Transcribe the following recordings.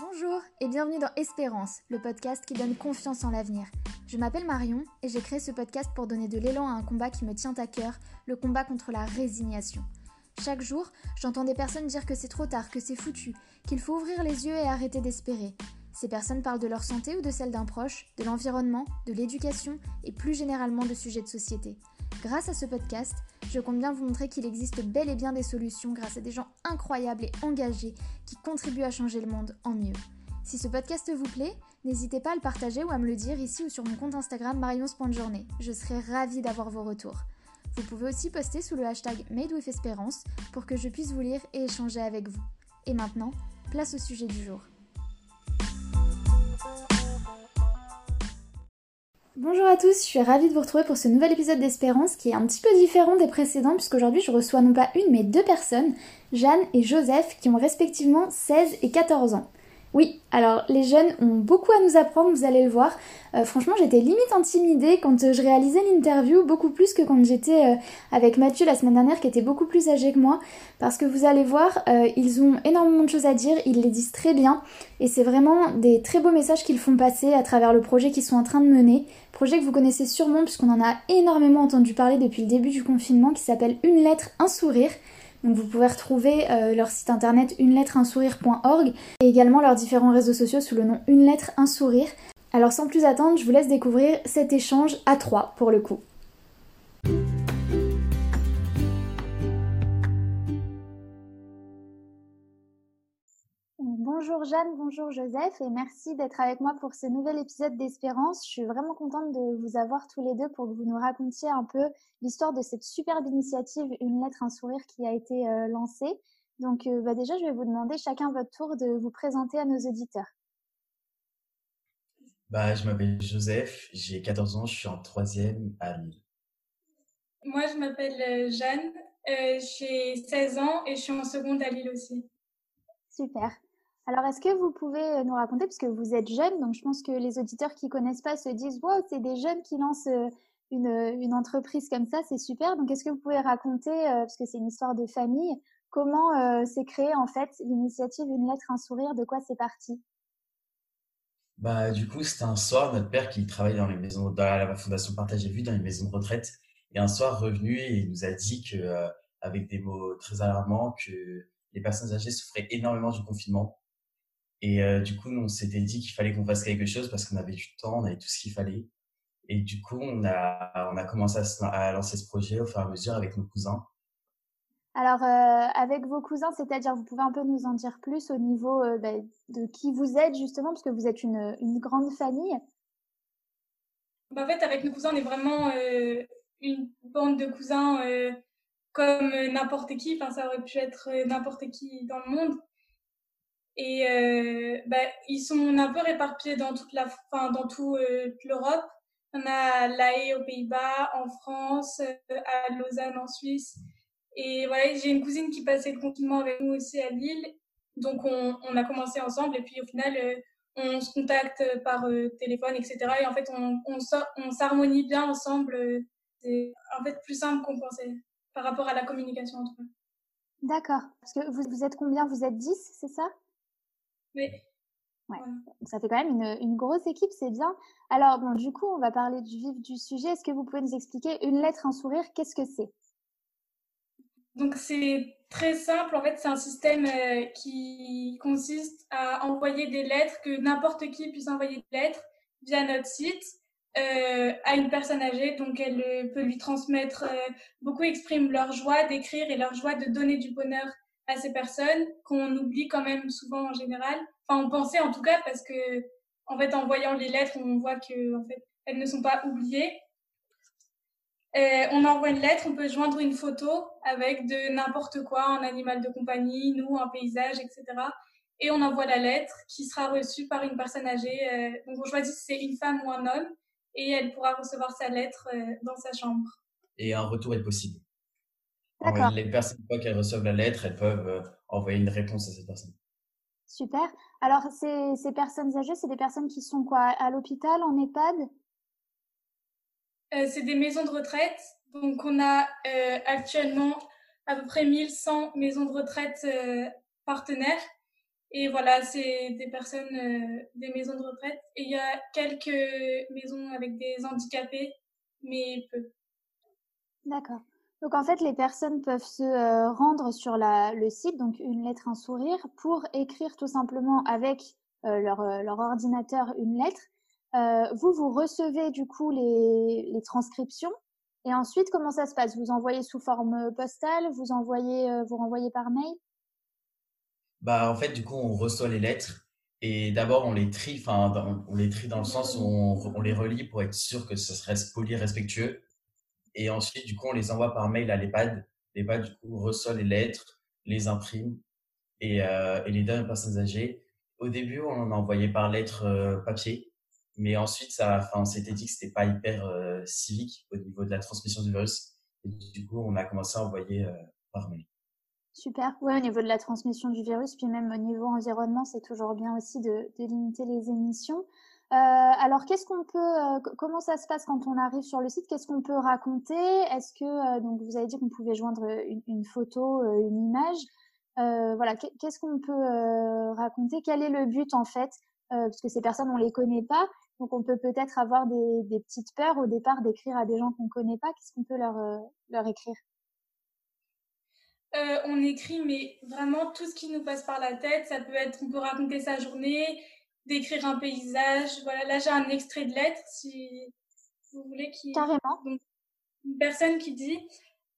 Bonjour et bienvenue dans Espérance, le podcast qui donne confiance en l'avenir. Je m'appelle Marion et j'ai créé ce podcast pour donner de l'élan à un combat qui me tient à cœur, le combat contre la résignation. Chaque jour, j'entends des personnes dire que c'est trop tard, que c'est foutu, qu'il faut ouvrir les yeux et arrêter d'espérer. Ces personnes parlent de leur santé ou de celle d'un proche, de l'environnement, de l'éducation et plus généralement de sujets de société. Grâce à ce podcast, je compte bien vous montrer qu'il existe bel et bien des solutions grâce à des gens incroyables et engagés qui contribuent à changer le monde en mieux. Si ce podcast vous plaît, n'hésitez pas à le partager ou à me le dire ici ou sur mon compte Instagram marion.journée. Je serai ravie d'avoir vos retours. Vous pouvez aussi poster sous le hashtag MadeWithEsperance pour que je puisse vous lire et échanger avec vous. Et maintenant, place au sujet du jour. Bonjour à tous, je suis ravie de vous retrouver pour ce nouvel épisode d'Espérance qui est un petit peu différent des précédents puisqu'aujourd'hui je reçois non pas une mais deux personnes, Jeanne et Joseph, qui ont respectivement 16 et 14 ans. Oui, alors les jeunes ont beaucoup à nous apprendre, vous allez le voir. Euh, franchement, j'étais limite intimidée quand euh, je réalisais l'interview, beaucoup plus que quand j'étais euh, avec Mathieu la semaine dernière, qui était beaucoup plus âgé que moi. Parce que vous allez voir, ils ont énormément de choses à dire, ils les disent très bien, et c'est vraiment des très beaux messages qu'ils font passer à travers le projet qu'ils sont en train de mener. Projet que vous connaissez sûrement, puisqu'on en a énormément entendu parler depuis le début du confinement, qui s'appelle Une lettre, un sourire. Donc vous pouvez retrouver euh, leur site internet une et également leurs différents réseaux sociaux sous le nom Une lettre un sourire. Alors sans plus attendre, je vous laisse découvrir cet échange à trois pour le coup. Bonjour Jeanne, bonjour Joseph et merci d'être avec moi pour ce nouvel épisode d'Espérance. Je suis vraiment contente de vous avoir tous les deux pour que vous nous racontiez un peu l'histoire de cette superbe initiative Une lettre, un sourire qui a été euh, lancée. Donc euh, bah déjà, je vais vous demander chacun votre tour de vous présenter à nos auditeurs. Bah, je m'appelle Joseph, j'ai 14 ans, je suis en troisième à Lille. Moi, je m'appelle euh, Jeanne, j'ai 16 ans et je suis en seconde à Lille aussi. Super. Alors, est-ce que vous pouvez euh, nous raconter, parce que vous êtes jeune, donc je pense que les auditeurs qui connaissent pas se disent, wow, c'est des jeunes qui lancent euh, une, une entreprise comme ça, c'est super. Donc, est-ce que vous pouvez raconter, euh, parce que c'est une histoire de famille, comment s'est créée en fait l'initiative Une lettre, un sourire, de quoi c'est parti? Bah, du coup, c'était un soir, notre père qui travaille dans les maisons, dans la fondation Partage et Vue, dans les maisons de retraite, et un soir revenu il nous a dit que, avec des mots très alarmants, que les personnes âgées souffraient énormément du confinement et euh, du coup, on s'était dit qu'il fallait qu'on fasse quelque chose parce qu'on avait du temps, on avait tout ce qu'il fallait. Et du coup, on a, on a commencé à, lancer ce projet au fur et à mesure avec nos cousins. Alors, euh, avec vos cousins, c'est-à-dire, vous pouvez un peu nous en dire plus au niveau euh, bah, de qui vous êtes justement, parce que vous êtes une, une grande famille. Bah, en fait, avec nos cousins, on est vraiment une bande de cousins comme n'importe qui. Enfin, ça aurait pu être n'importe qui dans le monde. Et euh, bah, ils sont un peu réparpillés dans toute la, enfin, dans tout euh, l'Europe. On a La Haye aux Pays-Bas, en France, euh, à Lausanne en Suisse. Et voilà, j'ai une cousine qui passait le confinement avec nous aussi à Lille. Donc on, on a commencé ensemble et puis au final euh, on se contacte par téléphone, etc. Et en fait on, on, on s'harmonie bien ensemble. C'est en fait plus simple qu'on pensait par rapport à la communication entre eux. D'accord. Parce que vous, vous êtes combien? Vous êtes 10, c'est ça? Oui. Ouais. Ça fait quand même une, une grosse équipe, c'est bien. Alors, bon, du coup, on va parler du vif du sujet. Est-ce que vous pouvez nous expliquer une lettre, un sourire Qu'est-ce que c'est? Donc, c'est très simple. En fait, c'est un système euh, qui consiste à envoyer des lettres, que n'importe qui puisse envoyer des lettres via notre site euh, à une personne âgée. Donc, elle euh, peut lui transmettre. beaucoup expriment leur joie d'écrire et leur joie de donner du bonheur à ces personnes qu'on oublie quand même souvent en général. Enfin, on pensait en tout cas parce que, en fait, en voyant les lettres, on voit que, en fait, elles ne sont pas oubliées. on envoie une lettre, on peut joindre une photo avec de n'importe quoi, un animal de compagnie, nous, un paysage, etc. Et on envoie la lettre qui sera reçue par une personne âgée. Euh, donc on choisit si c'est une femme ou un homme et elle pourra recevoir sa lettre euh, dans sa chambre. Et un retour est possible les personnes, une fois qu'elles reçoivent la lettre, elles peuvent euh, envoyer une réponse à cette personne. Super. Alors, ces, ces personnes âgées, c'est des personnes qui sont quoi? À l'hôpital, en EHPAD? Euh, C'est des maisons de retraite. Donc, on a euh, actuellement à peu près 1100 maisons de retraite partenaires. Et voilà, c'est des personnes, des maisons de retraite. Et il y a quelques maisons avec des handicapés, mais peu. D'accord. Donc en fait, les personnes peuvent se rendre sur la, le site, donc une lettre, un sourire, pour écrire tout simplement avec leur, leur, ordinateur une lettre. Euh, vous, vous recevez du coup les, transcriptions. Et ensuite, comment ça se passe? Vous envoyez sous forme postale? Vous envoyez, vous renvoyez par mail? Bah, en fait, du coup, on reçoit les lettres. Et d'abord, on les trie, enfin, on les trie dans le sens où on, les relit pour être sûr que ce serait poli, respectueux. Et ensuite, du coup, on les envoie par mail à l'EHPAD. L'EHPAD, du coup, reçoit les lettres, les imprime et, euh, les donne aux personnes âgées. Au début, on en a envoyé par lettre euh, papier, mais ensuite, ça, enfin, on s'était dit que c'était pas hyper euh, civique au niveau de la transmission du virus. Et du coup, on a commencé à envoyer par mail. Super. Oui, au niveau de la transmission du virus, puis même au niveau environnement, c'est toujours bien aussi de, de limiter les émissions. Euh, alors, qu'est-ce qu'on peut, euh, comment ça se passe quand on arrive sur le site? Qu'est-ce qu'on peut raconter? Est-ce que, euh, donc, vous avez dit qu'on pouvait joindre une, photo, une image. voilà, qu'est-ce qu'on peut raconter? Quel est le but en fait? Parce que ces personnes, on les connaît pas, donc on peut peut-être avoir des, petites peurs au départ d'écrire à des gens qu'on connaît pas. Qu'est-ce qu'on peut leur leur écrire? On écrit, mais vraiment tout ce qui nous passe par la tête. Ça peut être, on peut raconter sa journée, décrire un paysage. Voilà, là j'ai un extrait de lettre, si vous voulez. Qui... Carrément. une personne qui dit,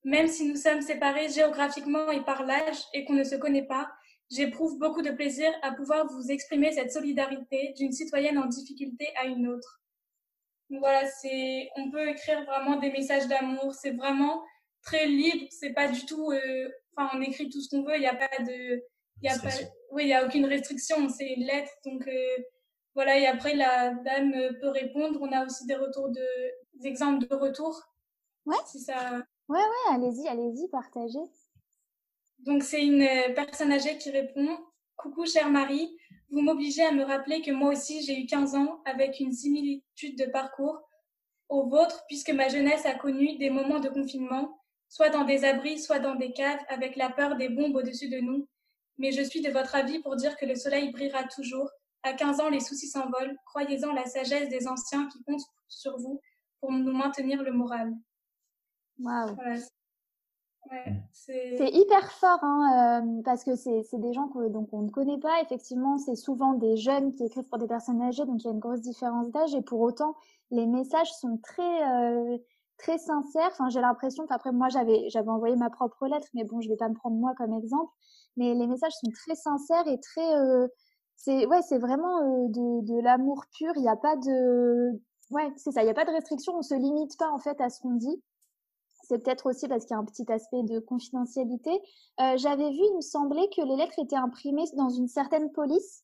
même si nous sommes séparés géographiquement et par l'âge et qu'on ne se connaît pas, j'éprouve beaucoup de plaisir à pouvoir vous exprimer cette solidarité d'une citoyenne en difficulté à une autre. voilà, c'est, on peut écrire vraiment des messages d'amour. C'est vraiment très libre. C'est pas du tout, euh, enfin, on écrit tout ce qu'on veut. Il n'y a pas de, y a pas, oui, il y a aucune restriction. C'est une lettre, donc euh, voilà. Et après, la dame peut répondre. On a aussi des retours de, des exemples de retours. Ouais. Si ça. Ouais, ouais. Allez-y, allez-y, partagez. Donc c'est une euh, personne âgée qui répond. Coucou, chère Marie. Vous m'obligez à me rappeler que moi aussi j'ai eu 15 ans avec une similitude de parcours au vôtre puisque ma jeunesse a connu des moments de confinement soit dans des abris, soit dans des caves, avec la peur des bombes au-dessus de nous. Mais je suis de votre avis pour dire que le soleil brillera toujours. À 15 ans, les soucis s'envolent. Croyez-en la sagesse des anciens qui comptent sur vous pour nous maintenir le moral. Waouh. c'est hyper fort, hein, euh, parce que c'est des gens que, donc on ne connaît pas. Effectivement, c'est souvent des jeunes qui écrivent pour des personnes âgées, donc il y a une grosse différence d'âge. Et pour autant, les messages sont très, euh, très sincère. Enfin, j'ai l'impression. Après, moi, j'avais j'avais envoyé ma propre lettre, mais bon, je vais pas me prendre moi comme exemple. Mais les messages sont très sincères et très. Euh, c'est ouais, c'est vraiment euh, de, l'amour pur. Il n'y a pas de. Ouais, c'est ça. Il n'y a pas de restriction. On se limite pas en fait à ce qu'on dit. C'est peut-être aussi parce qu'il y a un petit aspect de confidentialité. Euh, j'avais vu, il me semblait que les lettres étaient imprimées dans une certaine police.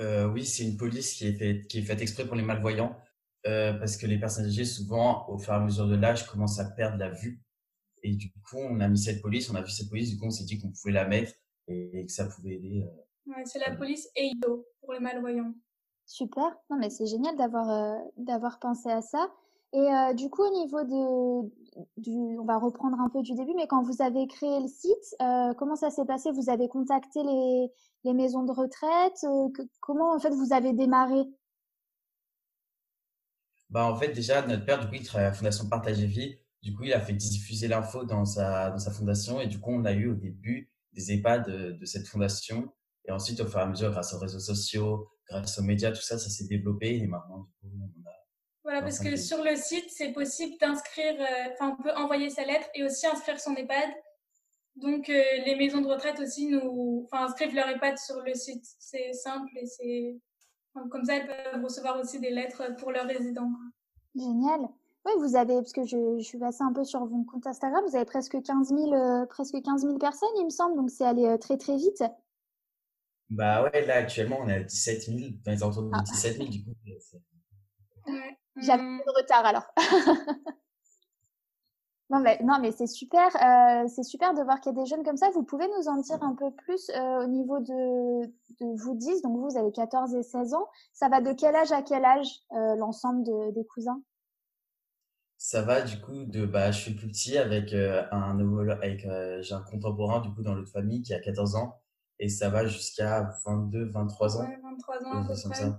Euh, oui, c'est une police qui est, faite, exprès pour les malvoyants. Parce que les personnes âgées, souvent, au fur et à mesure de l'âge, commencent à perdre la vue. Et du coup, on a mis cette police, on a vu cette police, du coup, on s'est dit qu'on pouvait la mettre et, que ça pouvait aider. Euh, ouais, c'est la police EIDO pour les malvoyants. Super. Non, mais c'est génial d'avoir euh, d'avoir pensé à ça. Et euh, du coup, au niveau de, du, on va reprendre un peu du début, mais quand vous avez créé le site, euh, comment ça s'est passé? Vous avez contacté les, les maisons de retraite Comment en fait vous avez démarré? Bah, en fait, déjà, notre père, du coup, il travaille à la Fondation Partager Vie. Du coup, il a fait diffuser l'info dans sa, dans sa fondation. Et du coup, on a eu au début des EHPAD de, de cette fondation. Et ensuite, au fur et à mesure, grâce aux réseaux sociaux, grâce aux médias, tout ça, ça s'est développé. Et maintenant, du coup, on a. Voilà, parce que sur le site, c'est possible d'inscrire, euh, enfin, on peut envoyer sa lettre et aussi inscrire son EHPAD. Donc, euh, les maisons de retraite aussi nous, enfin, inscrivent leur EHPAD sur le site. C'est simple et c'est comme ça, elles peuvent recevoir aussi des lettres pour leurs résidents. Génial. Oui, vous avez, parce que je, je, suis passée un peu sur votre compte Instagram, vous avez presque 15 000, euh, presque 15 000 personnes, il me semble, donc c'est allé euh, très très vite. Bah ouais, là actuellement on est à 17 000, dans les alentours de 17 000 du coup. Ouais. J'avais mmh. de retard alors. Non mais, non, mais c'est super, euh, c'est super de voir qu'il y a des jeunes comme ça. Vous pouvez nous en dire un peu plus euh, au niveau de, de vous 10, donc vous avez 14 et 16 ans. Ça va de quel âge à quel âge euh, l'ensemble de, des cousins? Ça va du coup de, bah, je suis plus petit avec euh, un avec, euh, j'ai un contemporain du coup dans l'autre famille qui a 14 ans et ça va jusqu'à 22, 23 ans. Ouais, 23 ans à peu près.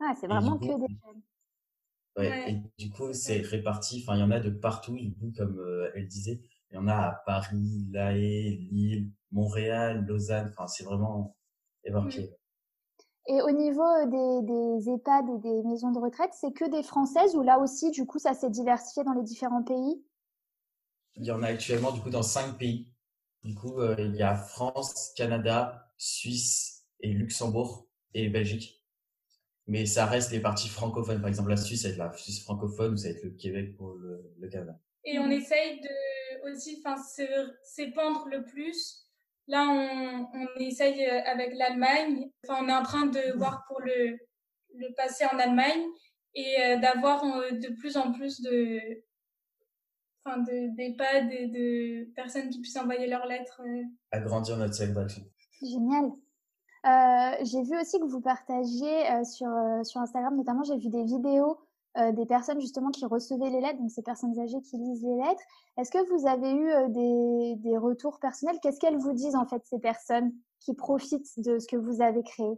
Ah, c'est vraiment que des jeunes. Ouais, Ouais. et du coup, c'est réparti. Enfin, il y en a de partout, du coup, comme euh, elle disait. Il y en a à Paris, La Haye, Lille, Montréal, Lausanne. Enfin, c'est vraiment éparpillé. Et au niveau euh, des, des EHPAD et des maisons de retraite, c'est que des Françaises ou là aussi, du coup, ça s'est diversifié dans les différents pays? Il y en a actuellement, du coup, dans cinq pays. Du coup, euh, il y a France, Canada, Suisse et Luxembourg et Belgique. Mais ça reste les parties francophones. Par exemple, la Suisse, ça va être la Suisse francophone ou ça va être le Québec pour le, le Canada. Et on essaye de aussi s'épandre le plus. Là, on, on essaye euh, avec l'Allemagne. Enfin, on est en train de voir pour le, le passer en Allemagne et euh, d'avoir euh, de plus en plus de enfin de d'EHPAD et de personnes qui puissent envoyer leurs lettres. Agrandir notre cercle d'action. Génial. Euh, j'ai vu aussi que vous partagiez euh, sur, euh, sur Instagram, notamment, j'ai vu des vidéos euh, des personnes justement qui recevaient les lettres, donc ces personnes âgées qui lisent les lettres. Est-ce que vous avez eu euh, des, des retours personnels? Qu'est-ce qu'elles vous disent en fait, ces personnes qui profitent de ce que vous avez créé?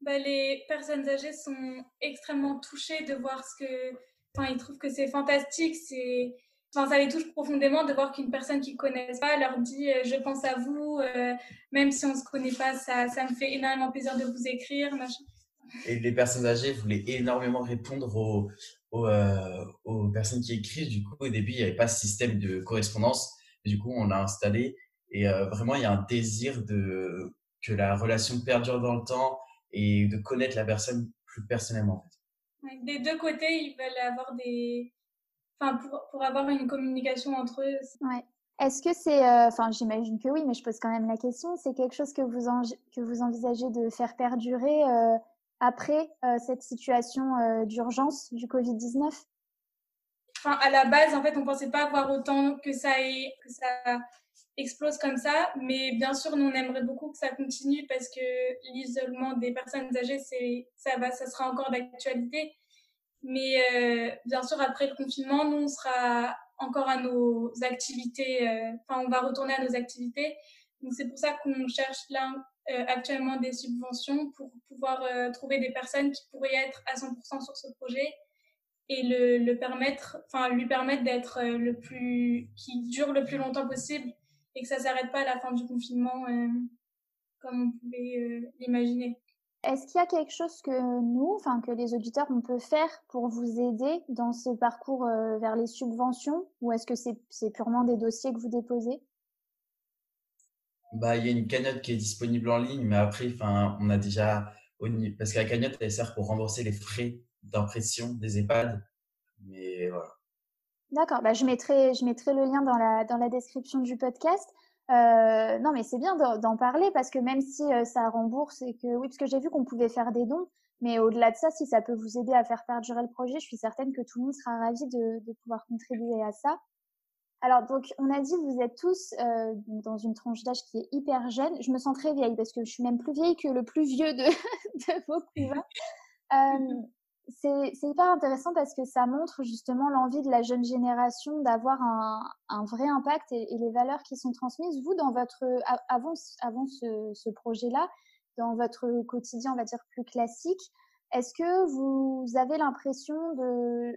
Bah, les personnes âgées sont extrêmement touchées de voir ce que. Enfin, ils trouvent que c'est fantastique. C'est. Enfin, ça les touche profondément de voir qu'une personne qu'ils connaissent pas leur dit euh, je pense à vous, euh, même si on se connaît pas, ça, ça me fait énormément plaisir de vous écrire. Machin. Et les personnes âgées voulaient énormément répondre aux, aux, euh, aux personnes qui écrivent. Du coup, au début, il n'y avait pas ce système de correspondance. Du coup, on l'a installé. Et euh, vraiment, il y a un désir de que la relation perdure dans le temps et de connaître la personne plus personnellement. En fait. Ouais, Des deux côtés, ils veulent avoir des. Enfin, pour, pour avoir une communication entre eux. Ouais. Est-ce que c'est, euh, enfin, j'imagine que oui, mais je pose quand même la question. C'est quelque chose que vous en- que vous envisagez de faire perdurer euh, après euh, cette situation euh, d'urgence du Covid 19 enfin, à la base, en fait, on pensait pas avoir autant que ça explose comme ça. Mais bien sûr, nous, on aimerait beaucoup que ça continue parce que l'isolement des personnes âgées, ça va, ça sera encore d'actualité. Mais euh, bien sûr, après le confinement, nous, on sera encore à nos activités. Enfin, on va retourner à nos activités. Donc, c'est pour ça qu'on cherche là euh, actuellement des subventions pour pouvoir euh, trouver des personnes qui pourraient être à 100% sur ce projet et le, le permettre, enfin lui permettre d'être euh, le plus, qui dure le plus longtemps possible et que ça s'arrête pas à la fin du confinement comme on pouvait l'imaginer. Est-ce qu'il y a quelque chose que nous, enfin que les auditeurs, on peut faire pour vous aider dans ce parcours vers les subventions, ou est-ce que c'est purement des dossiers que vous déposez? Bah, il y a une cagnotte qui est disponible en ligne, mais après, enfin, on a déjà, parce que la cagnotte, elle sert pour rembourser les frais d'impression des EHPAD. Mais voilà. D'accord, bah, je mettrai, je mettrai le lien dans la, dans la description du podcast. Euh, non, mais c'est bien d'en parler parce que même si euh, ça rembourse et que, oui, parce que j'ai vu qu'on pouvait faire des dons, mais au-delà de ça, si ça peut vous aider à faire perdurer le projet, je suis certaine que tout le monde sera ravi de pouvoir contribuer à ça. Alors, donc, on a dit, vous êtes tous euh, dans une tranche d'âge qui est hyper jeune. Je me sens très vieille parce que je suis même plus vieille que le plus vieux de, de vos cousins. Euh, c'est hyper intéressant parce que ça montre justement l'envie de la jeune génération d'avoir un, un vrai impact et, et les valeurs qui sont transmises. Vous, dans votre avant, avant ce, ce projet-là, dans votre quotidien, on va dire plus classique, est-ce que vous avez l'impression de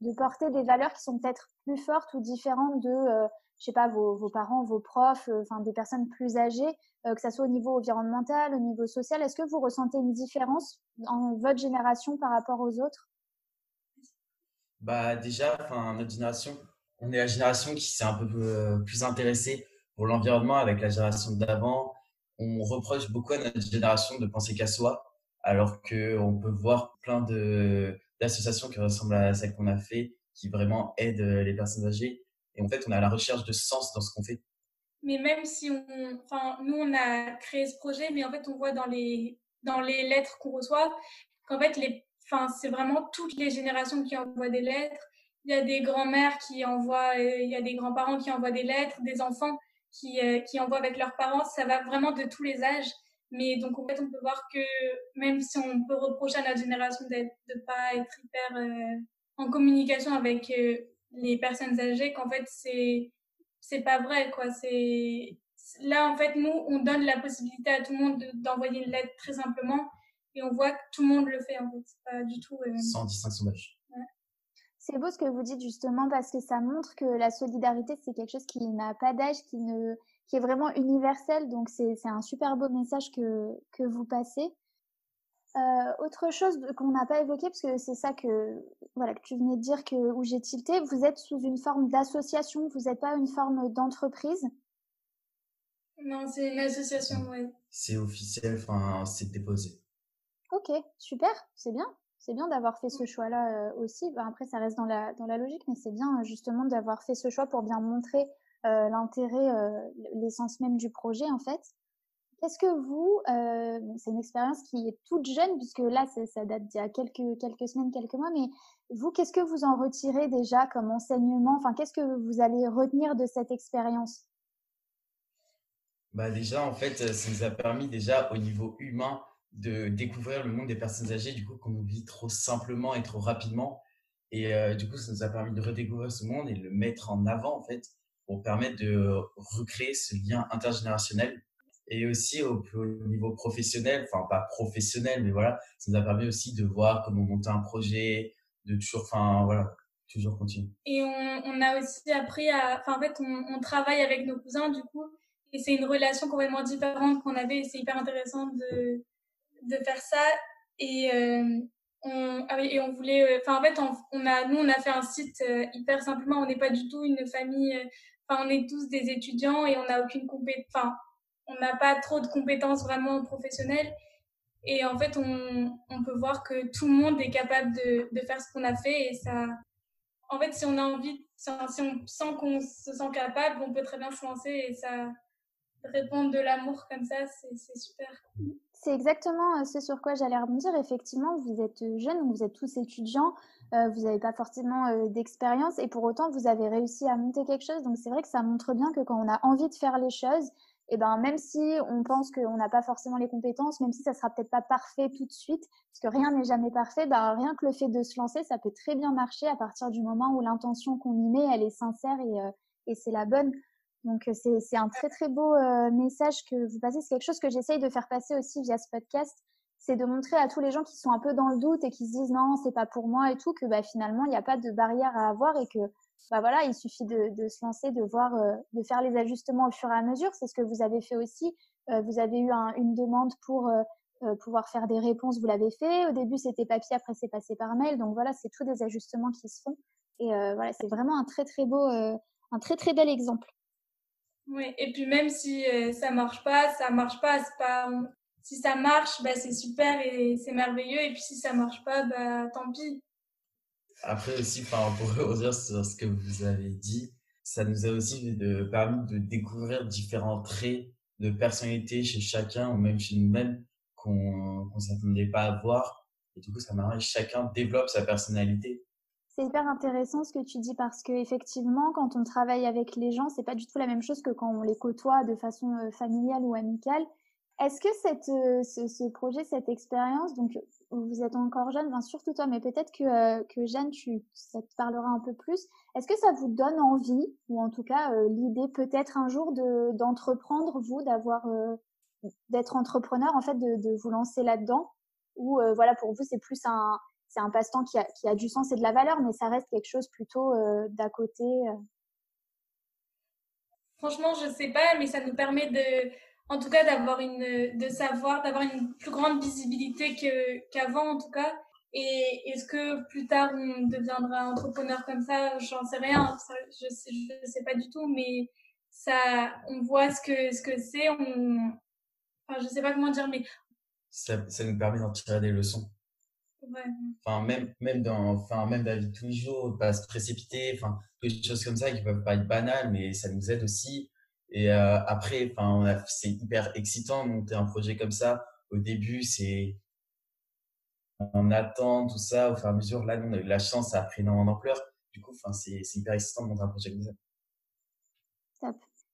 de porter des valeurs qui sont peut-être plus fortes ou différentes de, euh, je sais pas, vos, vos parents, vos profs, euh, enfin des personnes plus âgées, euh, que ça soit au niveau environnemental, au niveau social. Est-ce que vous ressentez une différence en votre génération par rapport aux autres? Bah, déjà, enfin, notre génération, on est la génération qui s'est un peu euh, plus intéressée pour l'environnement avec la génération d'avant. On reproche beaucoup à notre génération de penser qu'à soi, alors que on peut voir plein de d'associations qui ressemblent à celles qu'on a fait, qui vraiment aident euh, les personnes âgées. Et en fait, on est à la recherche de sens dans ce qu'on fait. Mais même si on, enfin, nous on a créé ce projet, mais en fait on voit dans les dans les lettres qu'on reçoit qu'en fait les, enfin, c'est vraiment toutes les générations qui envoient des lettres. Il y a des grands-mères qui envoient, euh, il y a des grands-parents qui envoient des lettres, des enfants qui euh, qui envoient avec leurs parents. Ça va vraiment de tous les âges. Mais donc en fait on peut voir que même si on peut reprocher à notre génération d'être de pas être hyper euh, en communication avec euh, les personnes âgées, qu'en fait c'est c'est pas vrai quoi c'est là, en fait, nous, on donne la possibilité à tout le monde d'envoyer une lettre très simplement et on voit que tout le monde le fait, en fait. Pas du tout. Euh... Sans distinction d'âge. C'est beau ce que vous dites justement parce que ça montre que la solidarité, c'est quelque chose qui n'a pas d'âge, qui, ne, qui est vraiment universel. Donc, c'est un super beau message que, que vous passez. Euh, autre chose qu'on n'a pas évoqué, parce que c'est ça que, voilà, que tu venais de dire que, où j'ai tilté, vous êtes sous une forme d'association, vous n'êtes pas une forme d'entreprise? Non, c'est une association, oui. C'est officiel, enfin, c'est déposé. Ok, super, c'est bien c'est bien d'avoir fait ce choix-là euh, aussi. Ben, après, ça reste dans la, dans la logique, mais c'est bien justement d'avoir fait ce choix pour bien montrer euh, l'intérêt, euh, l'essence même du projet en fait. Qu'est-ce que vous, c'est une expérience qui est toute jeune puisque là, ça date d'il y a quelques, quelques semaines, quelques mois, mais vous, qu'est-ce que vous en retirez déjà comme enseignement? Enfin, qu'est-ce que vous allez retenir de cette expérience? Bah déjà, en fait, ça nous a permis déjà au niveau humain de découvrir le monde des personnes âgées, du coup, qu'on vit trop simplement et trop rapidement. Et euh, du coup, ça nous a permis de redécouvrir ce monde et de le mettre en avant, en fait, pour permettre de recréer ce lien intergénérationnel. Et aussi au, niveau professionnel, enfin pas professionnel, mais voilà, ça nous a permis aussi de voir comment monter un projet, de toujours, enfin voilà, toujours continuer. Et on, a aussi appris à, enfin en fait, on, on travaille avec nos cousins du coup, et c'est une relation complètement différente qu'on avait, et c'est hyper intéressant de de faire ça et euh, on ah et on voulait euh, enfin en fait on, a nous on a fait un site euh, hyper simplement on n'est pas du tout une famille enfin on est tous des étudiants et on n'a aucune compétence enfin on n'a pas trop de compétences vraiment professionnelles. Et en fait on, peut voir que tout le monde est capable de, faire ce qu'on a fait et ça en fait si on a envie si on sent qu'on se sent capable on peut très bien se lancer et ça répondre de l'amour comme ça c'est super. C'est exactement euh, ce sur quoi j'allais rebondir. Effectivement, vous êtes jeunes, vous êtes tous étudiants, euh, vous n'avez pas forcément d'expérience et pour autant, vous avez réussi à monter quelque chose. Donc, c'est vrai que ça montre bien que quand on a envie de faire les choses, et eh ben, même si on pense qu'on n'a pas forcément les compétences, même si ça sera peut-être pas parfait tout de suite, parce que rien n'est jamais parfait, ben, rien que le fait de se lancer, ça peut très bien marcher à partir du moment où l'intention qu'on y met, elle est sincère et, et c'est la bonne. Donc euh, c'est un très très beau euh, message que vous passez. C'est quelque chose que j'essaye de faire passer aussi via ce podcast. C'est de montrer à tous les gens qui sont un peu dans le doute et qui se disent non, c'est pas pour moi et tout, que bah, finalement il n'y a pas de barrière à avoir et que bah voilà, il suffit de, de se lancer, de voir, euh, de faire les ajustements au fur et à mesure. C'est ce que vous avez fait aussi. vous avez eu un, une demande pour pouvoir faire des réponses, vous l'avez fait. Au début c'était papier, après c'est passé par mail. Donc voilà, c'est tous des ajustements qui se font. Et voilà, c'est vraiment un très très beau, un très très bel exemple. Oui, et puis même si euh, ça marche pas, ça marche pas, c'est pas si ça marche, bah c'est super et c'est merveilleux. Et puis si ça marche pas, bah tant pis. Après aussi enfin pour revenir sur ce que vous avez dit, ça nous a aussi de, permis de découvrir différents traits de personnalité chez chacun ou même chez nous-mêmes qu'on qu'on s'attendait pas à voir. Et du coup ça que chacun développe sa personnalité. C'est hyper intéressant ce que tu dis parce que effectivement, quand on travaille avec les gens, c'est pas du tout la même chose que quand on les côtoie de façon euh, familiale ou amicale. Est-ce que cette, euh, ce, projet, cette expérience, donc vous êtes encore jeune, surtout toi, mais peut-être que, euh, que Jeanne, tu, ça te parlera un peu plus. Est-ce que ça vous donne envie, ou en tout cas l'idée peut-être un jour de d'entreprendre vous, d'avoir d'être entrepreneur, en fait, de, de vous lancer là-dedans, ou voilà pour vous c'est plus un c'est un passe-temps qui a, qui a, du sens et de la valeur, mais ça reste quelque chose plutôt euh, d'à côté. Euh? Franchement, je sais pas, mais ça nous permet de, en tout cas, d'avoir une, de savoir, d'avoir une plus grande visibilité que, qu'avant, en tout cas. Et est-ce que plus tard on deviendra entrepreneur comme ça? J'en sais rien, je sais, je sais pas du tout, mais ça, on voit ce que ce que c'est. On, enfin, je sais pas comment dire, mais ça, ça nous permet d'en tirer des leçons. Enfin, même, même dans, enfin, même la vie de tous les jours, pas se précipiter, enfin, des choses comme ça qui peuvent pas être banales, mais ça nous aide aussi. Et euh, après, enfin, c'est hyper excitant de monter un projet comme ça. Au début, c'est, on attend tout ça au fur et à mesure. Là, nous, on a eu la chance, ça a pris énormément d'ampleur. Du coup, enfin, c'est hyper excitant de monter un projet comme ça.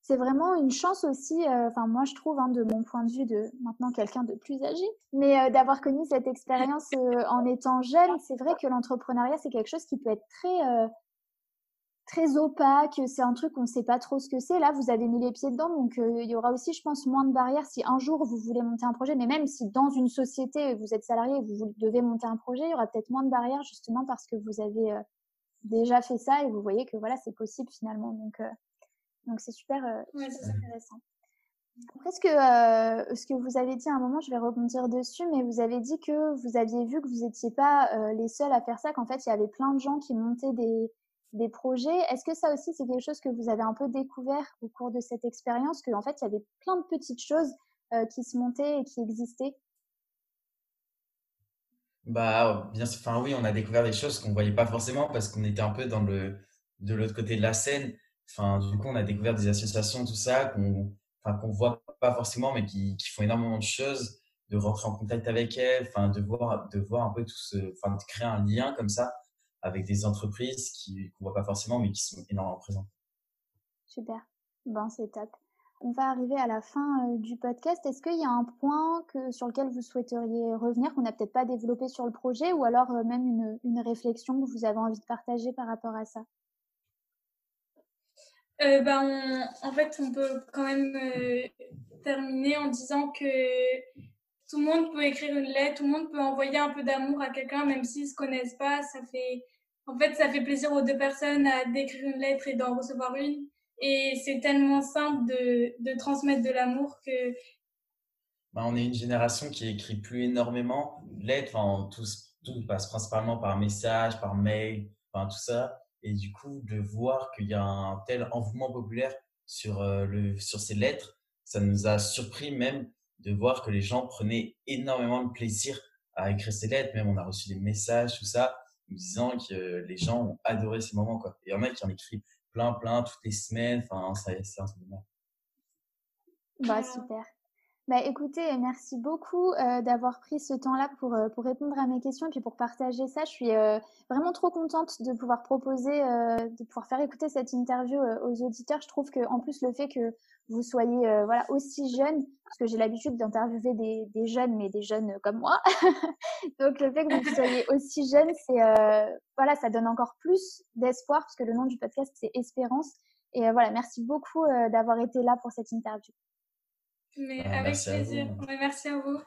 C'est vraiment une chance aussi, euh, enfin moi je trouve, hein, de mon point de vue de maintenant quelqu'un de plus âgé, mais euh, d'avoir connu cette expérience en étant jeune, c'est vrai que l'entrepreneuriat c'est quelque chose qui peut être très très opaque, c'est un truc qu'on ne sait pas trop ce que c'est. Là, vous avez mis les pieds dedans, donc il y aura aussi, je pense, moins de barrières si un jour vous voulez monter un projet, mais même si dans une société, vous êtes salarié et vous devez monter un projet, il y aura peut-être moins de barrières justement parce que vous avez déjà fait ça et vous voyez que voilà, c'est possible finalement. Donc, donc c'est super, intéressant. Après, ce que, euh, ce que vous avez dit à un moment, je vais rebondir dessus, mais vous avez dit que vous aviez vu que vous n'étiez pas euh, les seuls à faire ça, qu'en fait, il y avait plein de gens qui montaient des, des projets. Est-ce que ça aussi, c'est quelque chose que vous avez un peu découvert au cours de cette expérience, qu'en fait, il y avait plein de petites choses euh, qui se montaient et qui existaient? Bah, bien enfin oui, on a découvert des choses qu'on voyait pas forcément parce qu'on était un peu dans le de l'autre côté de la scène. Enfin, du coup, on a découvert des associations, tout ça, qu'on enfin qu'on voit pas forcément, mais qui, qui, font énormément de choses, de rentrer en contact avec elles, enfin de voir, de voir un peu tout ce, enfin de créer un lien comme ça avec des entreprises qui qu'on voit pas forcément, mais qui sont énormément présentes. Super, bon c'est top. On va arriver à la fin euh, du podcast. Est-ce qu'il y a un point que, sur lequel vous souhaiteriez revenir, qu'on n'a peut-être pas développé sur le projet, ou alors euh, même une, une réflexion que vous avez envie de partager par rapport à ça? Euh, ben, En fait, on peut quand même euh, terminer en disant que tout le monde peut écrire une lettre, tout le monde peut envoyer un peu d'amour à quelqu'un, même s'ils se connaissent pas. Ça fait, en fait, ça fait plaisir aux deux personnes d'écrire une lettre et d'en recevoir une. Et c'est tellement simple de, de transmettre de l'amour que. Ben, on est une génération qui écrit plus énormément de lettres. Enfin, tout, tout passe principalement par message, par mail, enfin, tout ça. Et du coup, de voir qu'il y a un tel engouement populaire sur, euh, le, sur ces lettres, ça nous a surpris même de voir que les gens prenaient énormément de plaisir à écrire ces lettres. Même on a reçu des messages, tout ça, nous disant que les gens ont adoré ces moments. Quoi. Il y en a qui en écrivent plein, plein, toutes les semaines. Enfin, c'est un truc Bah, super. Bah, écoutez, merci beaucoup euh, d'avoir pris ce temps-là pour, euh, pour répondre à mes questions et puis pour partager ça. Je suis euh, vraiment trop contente de pouvoir proposer, de pouvoir faire écouter cette interview aux auditeurs. Je trouve que en plus le fait que vous soyez voilà aussi jeune, parce que j'ai l'habitude d'interviewer des, des, jeunes, mais des jeunes comme moi. Donc le fait que vous soyez aussi jeune, c'est voilà, ça donne encore plus d'espoir parce que le nom du podcast c'est Espérance. Et voilà, merci beaucoup d'avoir été là pour cette interview. Mais bah, avec plaisir. merci à vous.